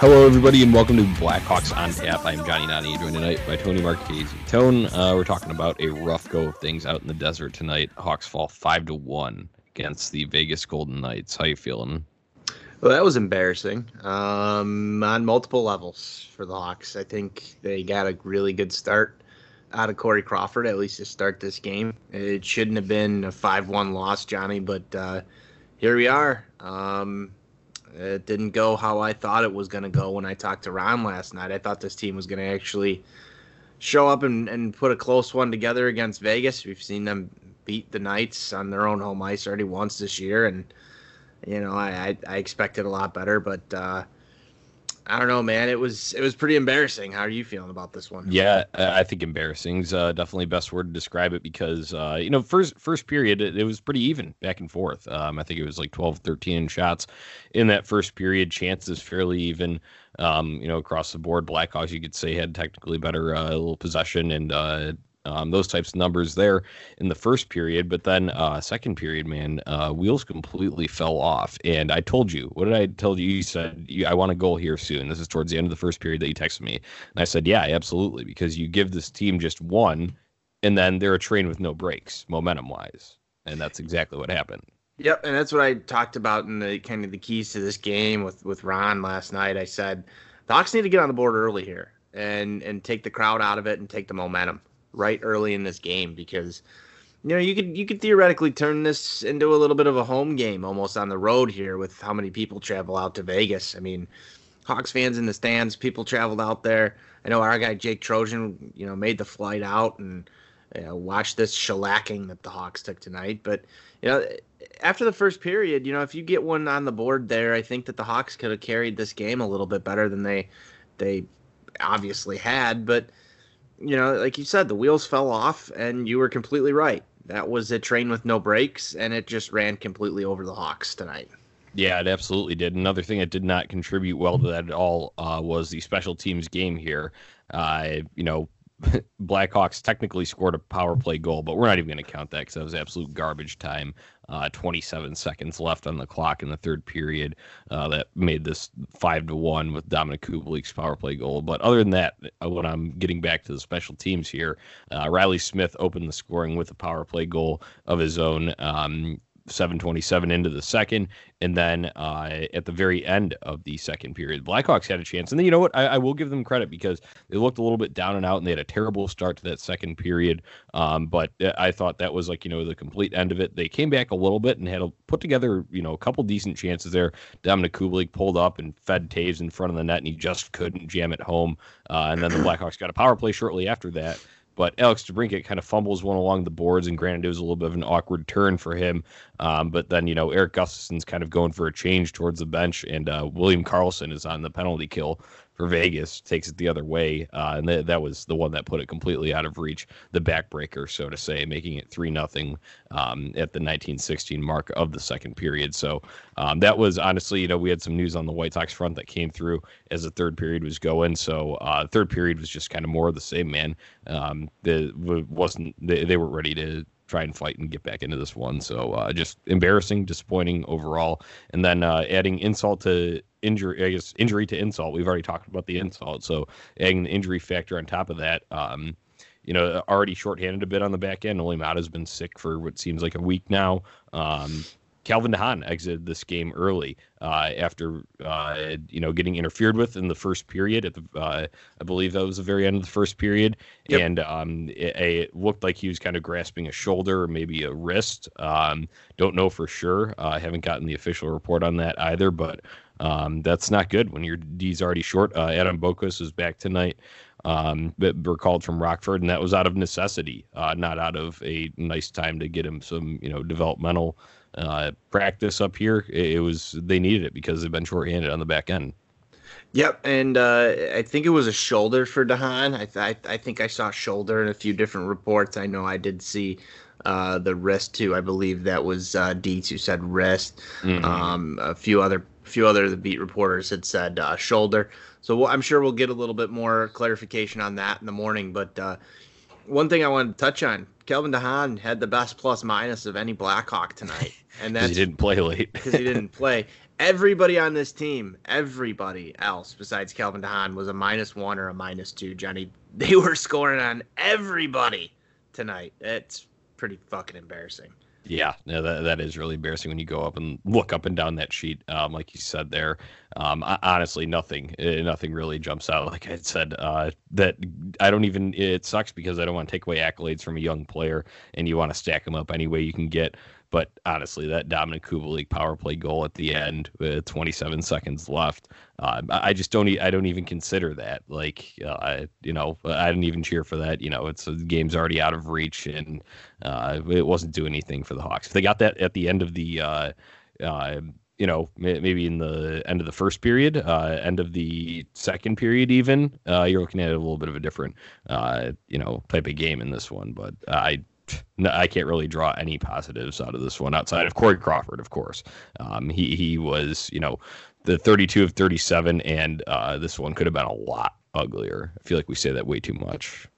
Hello, everybody, and welcome to Blackhawks on Tap. I'm Johnny Nani, joined tonight by Tony Marchese. Tone, uh, we're talking about a rough go of things out in the desert tonight. Hawks fall five to one against the Vegas Golden Knights. How you feeling? Well, that was embarrassing um, on multiple levels for the Hawks. I think they got a really good start out of Corey Crawford, at least to start this game. It shouldn't have been a 5 1 loss, Johnny, but uh, here we are. Um, it didn't go how I thought it was going to go when I talked to Ron last night. I thought this team was going to actually show up and, and put a close one together against Vegas. We've seen them beat the Knights on their own home ice already once this year, and you know I I, I expected a lot better, but uh, I don't know, man. It was it was pretty embarrassing. How are you feeling about this one? Yeah, I think embarrassing is uh, definitely best word to describe it because uh, you know first first period it, it, was pretty even back and forth. Um, I think it was like 12, 13 shots in that first period. Chances fairly even. Um, you know across the board. Blackhawks you could say had technically better uh, little possession and uh, um, those types of numbers there in the first period. But then uh, second period, man, uh, wheels completely fell off. And I told you, what did I tell you? You said you, I want a goal here soon. This is towards the end of the first period that you texted me, and I said, yeah, absolutely, because you give this team just one, and then they're a train with no brakes, momentum wise, and that's exactly what happened. Yep, and that's what I talked about in the kind of the keys to this game with with Ron last night. I said the Hawks need to get on the board early here and and take the crowd out of it and take the momentum right early in this game because you know you could you could theoretically turn this into a little bit of a home game almost on the road here with how many people travel out to Vegas. I mean, Hawks fans in the stands, people traveled out there. I know our guy Jake Trojan, you know, made the flight out and you know, watched this shellacking that the Hawks took tonight. But you know, after the first period, you know, if you get one on the board there, I think that the Hawks could have carried this game a little bit better than they they obviously had. But you know, like you said, the wheels fell off, and you were completely right. That was a train with no brakes, and it just ran completely over the Hawks tonight. Yeah, it absolutely did. Another thing that did not contribute well to that at all uh, was the special teams game here. Uh, you know, Blackhawks technically scored a power play goal, but we're not even going to count that because that was absolute garbage time. Uh, 27 seconds left on the clock in the third period. Uh, that made this five to one with Dominik Kubalik's power play goal. But other than that, uh, when I'm getting back to the special teams here, uh, Reilly Smith opened the scoring with a power play goal of his own. Um, 727 into the second. And then uh, at the very end of the second period, Blackhawks had a chance. And then, you know what? I, I, will give them credit because they looked a little bit down and out and they had a terrible start to that second period. Um, but I thought that was like, you know, the complete end of it. They came back a little bit and had to put together, you know, a couple decent chances there. Dominik Kubalik pulled up and fed Toews in front of the net and he just couldn't jam it home. Uh, and then the Blackhawks got a power play shortly after that. But Alex DeBrincat kind of fumbles one along the boards, and granted, it was a little bit of an awkward turn for him. Um, but then, you know, Erik Gustafsson's kind of going for a change towards the bench, and uh, William Karlsson is on the penalty kill for Vegas, takes it the other way, uh, and th- that was the one that put it completely out of reach, the backbreaker, so to say, making it three nothing um, at the 1916 mark of the second period. So um, that was honestly, you know, we had some news on the White Sox front that came through as the third period was going. So uh, third period was just kind of more of the same, man. Um, the wasn't they, they were ready to try and fight and get back into this one. So uh, just embarrassing, disappointing overall. And then uh, adding insult to injury, I guess injury to insult. We've already talked about the insult, so adding the injury factor on top of that. Um, you know, already shorthanded a bit on the back end. Olli Maatta has been sick for what seems like a week now. Um, Calvin DeHaan exited this game early uh, after uh, you know getting interfered with in the first period. At the uh, I believe that was the very end of the first period, yep. and um, it, it, looked like he was kind of grasping a shoulder or maybe a wrist. Um, don't know for sure. Uh, I haven't gotten the official report on that either, but um, that's not good when your D's already short. Uh, Adam Boqvist is back tonight. Um, but recalled from Rockford, and that was out of necessity, uh, not out of a nice time to get him some, you know, developmental uh, practice up here. It, it, was they needed it because they've been shorthanded on the back end. Yep, and uh, I think it was a shoulder for DeHaan. I, th- I think I saw shoulder in a few different reports. I know I did see uh, the wrist too. I believe that was uh, Dietz who said wrist. Mm-hmm. Um, a few other few other the beat reporters had said uh, shoulder. So we'll, I'm sure we'll get a little bit more clarification on that in the morning. But uh, one thing I wanted to touch on: Calvin DeHaan had the best plus minus of any Blackhawk tonight, and that he didn't play late because he didn't play. Everybody on this team, everybody else besides Calvin DeHaan was a minus one or a minus two. Johnny, they were scoring on everybody tonight. It's pretty fucking embarrassing. Yeah, no, that that is really embarrassing when you go up and look up and down that sheet. Um, like you said there, um, honestly, nothing, uh, nothing really jumps out. Like I said, uh, that I don't even. It sucks because I don't want to take away accolades from a young player, and you want to stack them up any way you can get. But honestly, that Dominik Kubalik power play goal at the end with 27 seconds left, uh, I just don't. I don't even consider that. Like, uh, you know, I didn't even cheer for that. You know, it's the game's already out of reach, and uh, it wasn't doing anything for the Hawks. If they got that at the end of the uh, uh, you know, maybe in the end of the first period, uh, end of the second period, even uh, you're looking at a little bit of a different, uh, you know, type of game in this one. But I, I can't really draw any positives out of this one outside of Corey Crawford, of course. Um, he he was, you know, the 32 of 37, and uh, this one could have been a lot uglier. I feel like we say that way too much.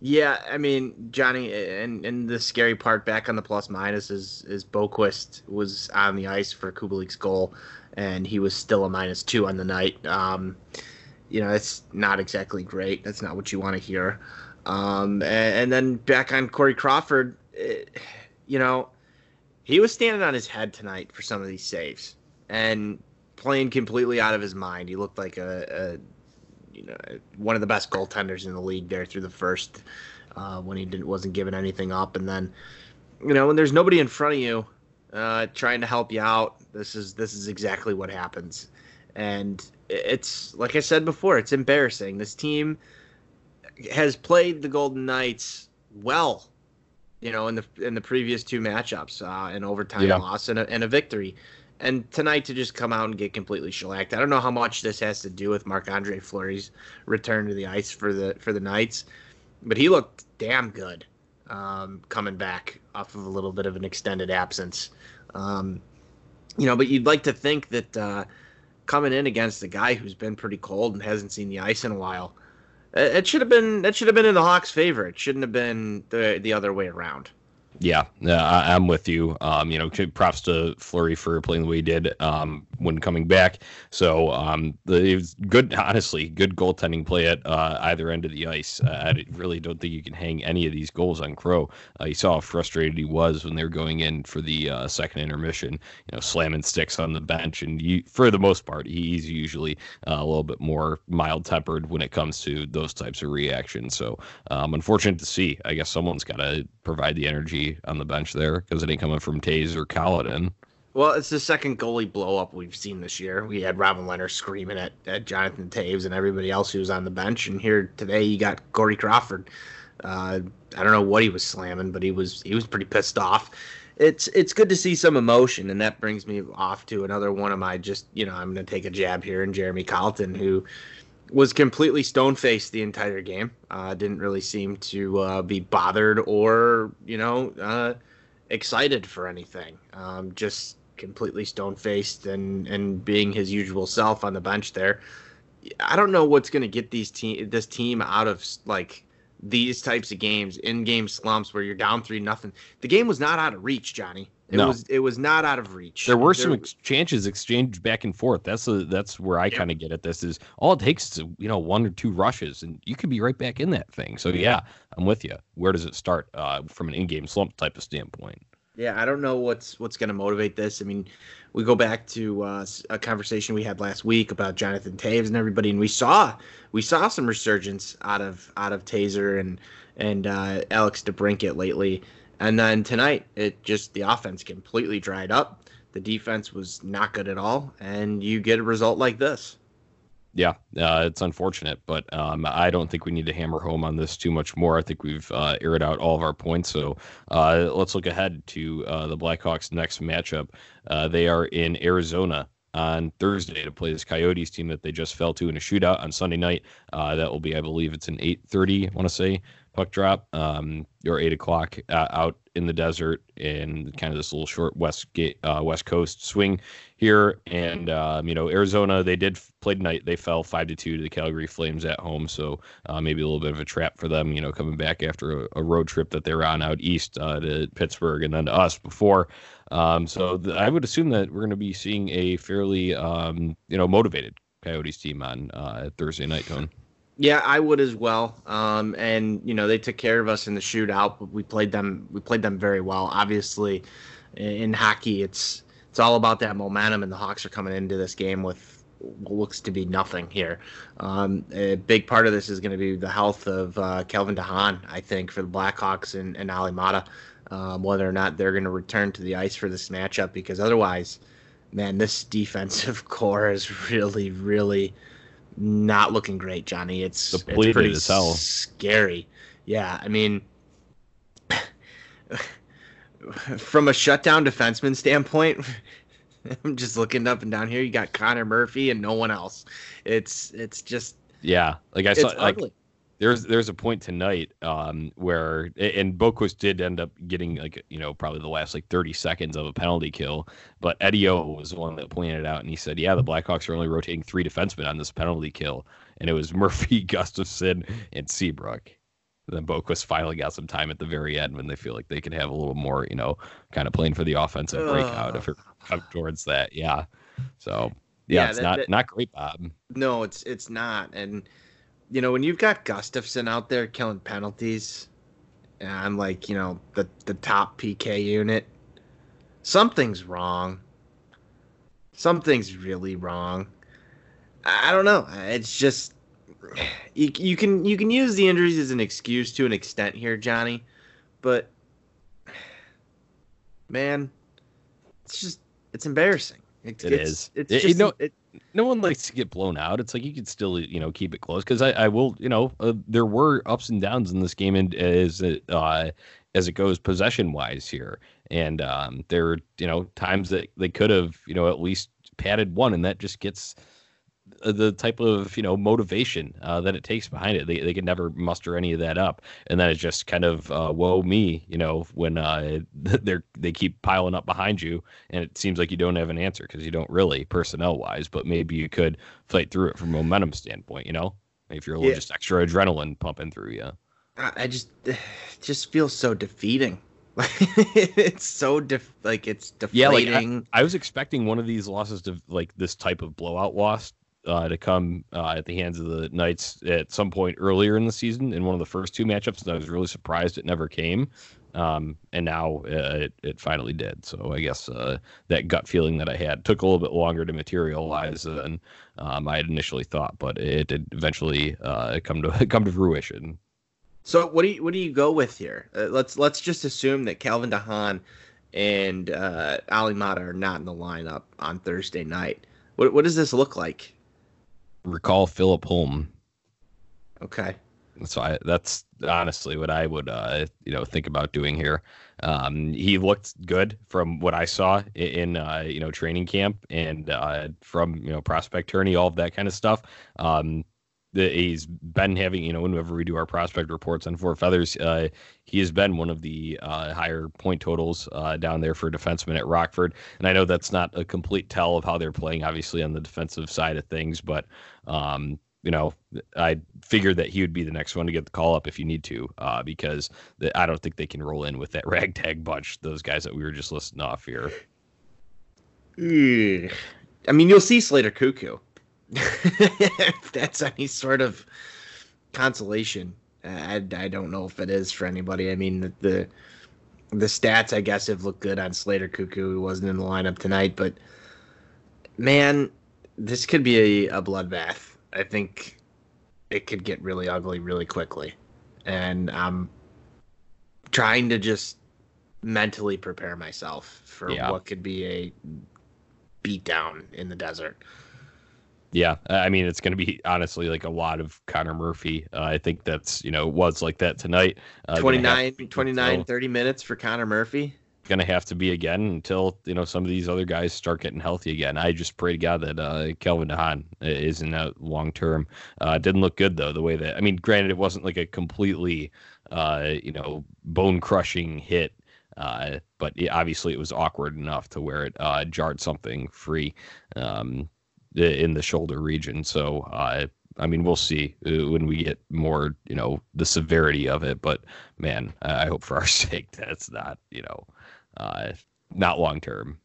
Yeah, I mean Johnny, and and the scary part back on the plus minus is is Boqvist was on the ice for Kubalik's goal, and he was still a minus two on the night. Um, you know, it's not exactly great. That's not what you want to hear. Um, and, and, then back on Corey Crawford, it, you know, he was standing on his head tonight for some of these saves and playing completely out of his mind. He looked like a, a you know one of the best goaltenders in the league there through the first uh, when he didn't wasn't giving anything up, and then you know when there's nobody in front of you uh, trying to help you out, this is this is exactly what happens, and it's like I said before, it's embarrassing. This team has played the Golden Knights well, you know, in the in the previous two matchups, uh, an overtime yeah. loss and a, and a victory and tonight to just come out and get completely shellacked. I don't know how much this has to do with Marc Andre Fleury's return to the ice for the for the Knights, but he looked damn good um, coming back off of a little bit of an extended absence. Um, you know, but you'd like to think that uh, coming in against a guy who's been pretty cold and hasn't seen the ice in a while, it should have been that should have been in the Hawks' favor. It shouldn't have been the the other way around. Yeah, I, am with you. Um, you know, props to Fleury for playing the way he did um, when coming back. So um, the, it was good, honestly, good goaltending play at uh, either end of the ice. Uh, I really don't think you can hang any of these goals on Crow. Uh, you saw how frustrated he was when they were going in for the uh, second intermission. You know, slamming sticks on the bench, and you, for the most part, he's usually uh, a little bit more mild tempered when it comes to those types of reactions. So, um, unfortunate to see. I guess someone's got to provide the energy on the bench there because it ain't coming from Toews or Kaladin. Well, it's the second goalie blow up we've seen this year. We had Robin Lehner screaming at, at Jonathan Toews and everybody else who was on the bench, and here today you got Corey Crawford. Uh, I don't know what he was slamming, but he was he was pretty pissed off. It's it's good to see some emotion, and that brings me off to another one of my just you know I'm going to take a jab here, and Jeremy Colliton, who was completely stone faced the entire game. Uh, didn't really seem to uh, be bothered or you know uh, excited for anything. Um, just completely stone faced and and being his usual self on the bench there. I don't know what's going to get these team this team out of like these types of games, in game slumps where you're down three nothing. The game was not out of reach, Johnny. It no. was it was not out of reach. There were there, some exchanges exchanged back and forth. That's a, that's where I kind of get at this is all it takes is you know one or two rushes and you could be right back in that thing. So yeah, I'm with you. Where does it start uh, from an in-game slump type of standpoint? Yeah, I don't know what's what's going to motivate this. I mean, we go back to uh, a conversation we had last week about Jonathan Toews and everybody, and we saw we saw some resurgence out of out of Taser and and uh, Alex DeBrincat lately. And then tonight, it just the offense completely dried up. The defense was not good at all, and you get a result like this. Yeah, uh, it's unfortunate, but um, I don't think we need to hammer home on this too much more. I think we've uh, aired out all of our points. So uh, let's look ahead to uh, the Blackhawks' next matchup. Uh, they are in Arizona on Thursday to play this Coyotes team that they just fell to in a shootout on Sunday night. Uh, that will be, I believe, it's an 8:30. I want to say puck drop, um, or eight o'clock uh, out in the desert in kind of this little short west uh, west coast swing here. And um, you know, Arizona they did play tonight. They fell five to two to the Calgary Flames at home, so uh, maybe a little bit of a trap for them. You know, coming back after a, a road trip that they were on out east uh, to Pittsburgh and then to us before. Um, so I would assume that we're going to be seeing a fairly um, you know motivated Coyotes team on uh, Thursday night, Tone. Yeah, I would as well. Um, and you know they took care of us in the shootout. But we played them. We played them very well. Obviously, in hockey, it's it's all about that momentum, and the Hawks are coming into this game with what looks to be nothing here. Um, a big part of this is going to be the health of uh, Calvin DeHaan, I think, for the Blackhawks and, and Olli Maatta, um, whether or not they're going to return to the ice for this matchup, because otherwise, man, this defensive core is really, really not looking great, Johnny. It's, Depleted it's pretty as hell. scary. Yeah, I mean, from a shutdown defenseman standpoint, I'm just looking up and down here. You got Connor Murphy and no one else. It's it's just Yeah, like I saw, like ugly. There's there's a point tonight um, where and Boqvist did end up getting like you know probably the last like 30 seconds of a penalty kill, but Eddie O was the one that pointed it out and he said, yeah, the Blackhawks are only rotating three defensemen on this penalty kill, and it was Murphy, Gustafsson, and Seabrook. Then Boqvist finally got some time at the very end when they feel like they could have a little more, you know, kind of playing for the offensive breakout if it come towards that. Yeah. So yeah, Yeah, it's that- not that- not great, Bob. No, it's it's not. And you know, when you've got Gustafsson out there killing penalties, and I'm like, you know, the the top PK unit, something's wrong. Something's really wrong. I don't know. It's just you, you can you can use the injuries as an excuse to an extent here, Johnny, but man, it's just it's embarrassing. It's, It it's, is. It's It- you just know- it, no one likes to get blown out. It's like you could still, you know, keep it close because I, I will, you know, uh, there were ups and downs in this game, and as it, uh, as it goes possession wise here, and um, there were, you know, times that they could have, you know, at least padded one, and that just gets the type of you know motivation uh, that it takes behind it. They they can never muster any of that up, and then it's just kind of uh, woe me, you know, when uh, they're they keep piling up behind you, and it seems like you don't have an answer because you don't really personnel wise, but maybe you could fight through it from a momentum standpoint, you know, if you're a little Yeah. just extra adrenaline pumping through you. I I just it just feels so defeating. it's so def- like it's Yeah, like, deflating. I was expecting one of these losses to like this type of blowout loss uh, to come uh, at the hands of the Knights at some point earlier in the season in one of the first two matchups, and I was really surprised it never came. Um, and now uh, it, it finally did. So I guess uh, that gut feeling that I had took a little bit longer to materialize than um, I had initially thought, but it did eventually uh, come to come to fruition. so what do you what do you go with here? Uh, let's let's just assume that Calvin DeHaan and uh, Olli Maatta are not in the lineup on Thursday night. What what does this look like? Recall Philip Holm Okay. So I, that's honestly what I would, uh, you know, think about doing here. Um, he looked good from what I saw in, uh, you know, training camp and uh, from you know prospect tourney, all of that kind of stuff. Um, he's been having, you know, whenever we do our prospect reports on Four Feathers, uh, he has been one of the uh, higher point totals uh, down there for defensemen at Rockford. And I know that's not a complete tell of how they're playing, obviously on the defensive side of things, but um, you know, I figured that he would be the next one to get the call up if you need to, uh, because the, I don't think they can roll in with that ragtag bunch, those guys that we were just listing off here. I mean, you'll see Slater Koekkoek. that's any sort of consolation, I, I don't know if it is for anybody. I mean, the, the the stats, I guess, have looked good on Slater Koekkoek. He wasn't in the lineup tonight, but man, this could be a, a bloodbath. I think it could get really ugly really quickly, and I'm trying to just mentally prepare myself for Yeah. what could be a beatdown in the desert. Yeah, I mean it's going to be honestly like a lot of Connor Murphy. Uh, I think that's you know was like that tonight. Uh, 29, to 29 until- 30 minutes for Connor Murphy. going to have to be again until you know some of these other guys start getting healthy again. I just pray to God that uh, Calvin DeHaan isn't out long term. Uh, didn't look good though the way that I mean, granted it wasn't like a completely uh, you know, bone crushing hit. Uh, but it, obviously it was awkward enough to where it uh, jarred something free um, in the shoulder region. So uh, I mean, we'll see uh, when we get more, you know, the severity of it. But man, I hope for our sake that's not, you know, uh, not long term.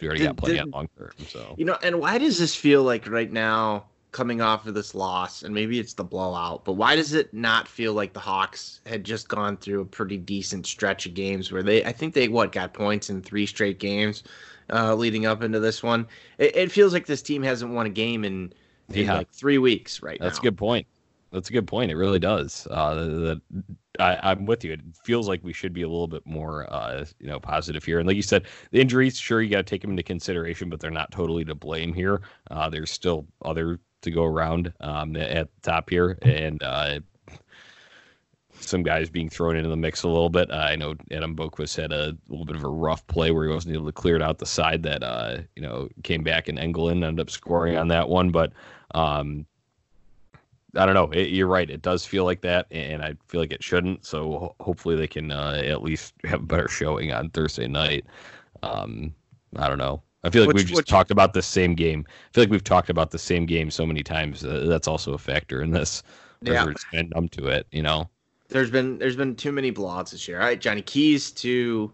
We already did, got plenty did, long term. So you know, and why does this feel like right now? Coming off of this loss, and maybe it's the blowout, but why does it not feel like the Hawks had just gone through a pretty decent stretch of games where they, I think they, what, got points in three straight games uh, leading up into this one? It, it, feels like this team hasn't won a game in, in yeah. like three weeks right That's now. a good point. That's a good point. It really does. Uh, the, I, am with you. It feels like we should be a little bit more, uh, you know, positive here. And like you said, the injuries, sure, you got to take them into consideration, but they're not totally to blame here. Uh, there's still other to go around um, at the top here, and uh, some guys being thrown into the mix a little bit. Uh, I know Adam Boqvist had a little bit of a rough play where he wasn't able to clear it out the side that uh, you know came back and Engelland ended up scoring on that one, but. Um, I don't know. It, you're right. It does feel like that, and I feel like it shouldn't. So ho- hopefully they can uh, at least have a better showing on Thursday night. Um, I don't know. I feel like which, we've just which, talked about the same game. I feel like we've talked about the same game so many times. Uh, that's also a factor in this. Yeah, we're just numb to it. You know, there's been there's been too many blowouts this year. All right, Johnny, keys to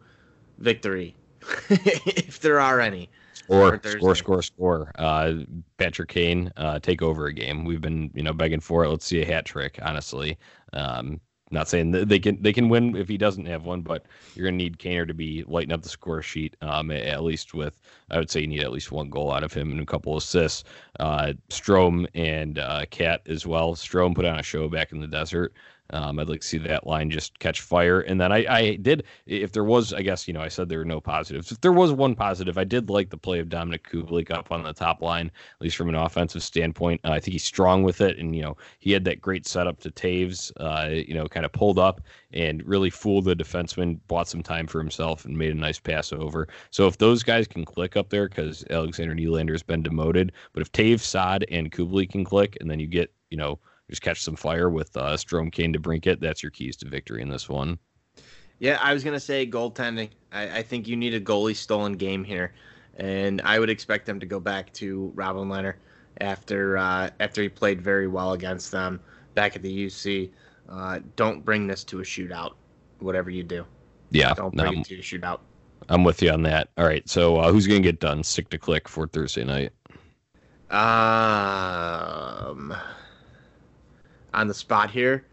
victory, if there are any. Or score, score, score. Uh, Patrick Kane, uh, take over a game. We've been, you know, begging for it. Let's see a hat trick. Honestly, um, not saying they can they can win if he doesn't have one, but you're gonna need Kaner to be lighting up the score sheet. Um, at least with I would say you need at least one goal out of him and a couple assists. Uh, Strome and uh, Cat as well. Strome put on a show back in the desert. Um, I'd like to see that line just catch fire. And then I, I did, if there was, I guess, you know, I said there were no positives. If there was one positive, I did like the play of Dominik Kubalik up on the top line, at least from an offensive standpoint. Uh, I think he's strong with it. And, you know, he had that great setup to Toews, uh, you know, kind of pulled up and really fooled the defenseman, bought some time for himself and made a nice pass over. So if those guys can click up there, because Alexander Nylander has been demoted, but if Toews, Saad, and Kubalik can click, and then you get, you know, just catch some fire with uh, Strome Kane DeBrincat. That's your keys to victory in this one. Yeah, I was gonna say goaltending. I, I think you need a goalie stolen game here, and I would expect them to go back to Robin Lehner after uh, after he played very well against them back at the UC. Uh, don't bring this to a shootout. Whatever you do, yeah, don't bring no, it to a shootout. I'm with you on that. All right, so uh, who's gonna get done? Stick to click for Thursday night. Um, on the spot here.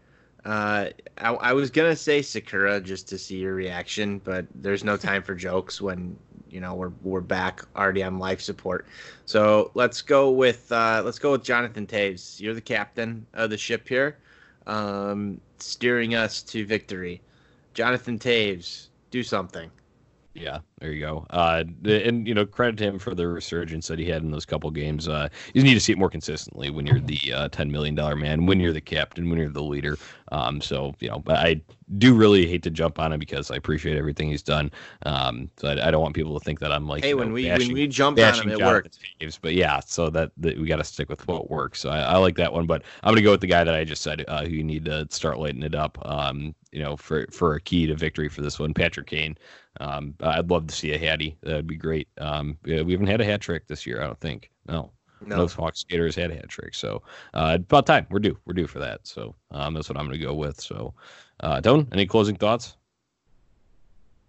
Uh, I, I, was gonna say Sakura just to see your reaction, but there's no time for jokes when you know we're we're back already on life support. So let's go with uh, let's go with Jonathan Toews. You're the captain of the ship here, um, steering us to victory. Jonathan Toews, do something. Yeah, there you go. Uh, and you know, credit to him for the resurgence that he had in those couple games. Uh, you need to see it more consistently when you're the uh, ten million dollar man, when you're the captain, when you're the leader. Um, so you know, I do really hate to jump on him because I appreciate everything he's done. Um, so I, I don't want people to think that I'm like, hey, when know, we bashing, when we jump on him, it worked. Toews. But yeah, so that, that we got to stick with what works. So I, I, like that one. But I'm gonna go with the guy that I just said, uh, who you need to start lighting it up. Um, you know, for for a key to victory for this one, Patrick Kane. Um, I'd love to see a hattie. That'd be great. Um, we haven't had a hat trick this year. I don't think. No. No. Those Hawks skaters had a hat trick. So uh, about time. We're due. We're due for that. So um, that's what I'm going to go with. So, uh, Don, any closing thoughts?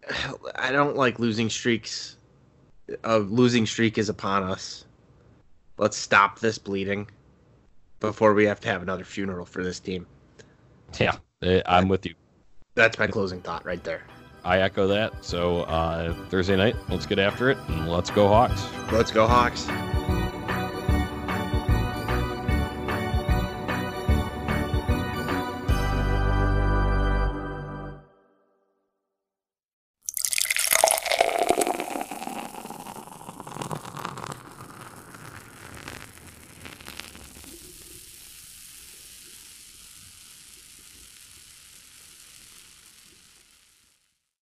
I don't like losing streaks. A losing streak is upon us. Let's stop this bleeding before we have to have another funeral for this team. Yeah, eh, I'm with you. That's my closing thought right there. I echo that. So uh, Thursday night, let's get after it and let's go Hawks. Let's go Hawks.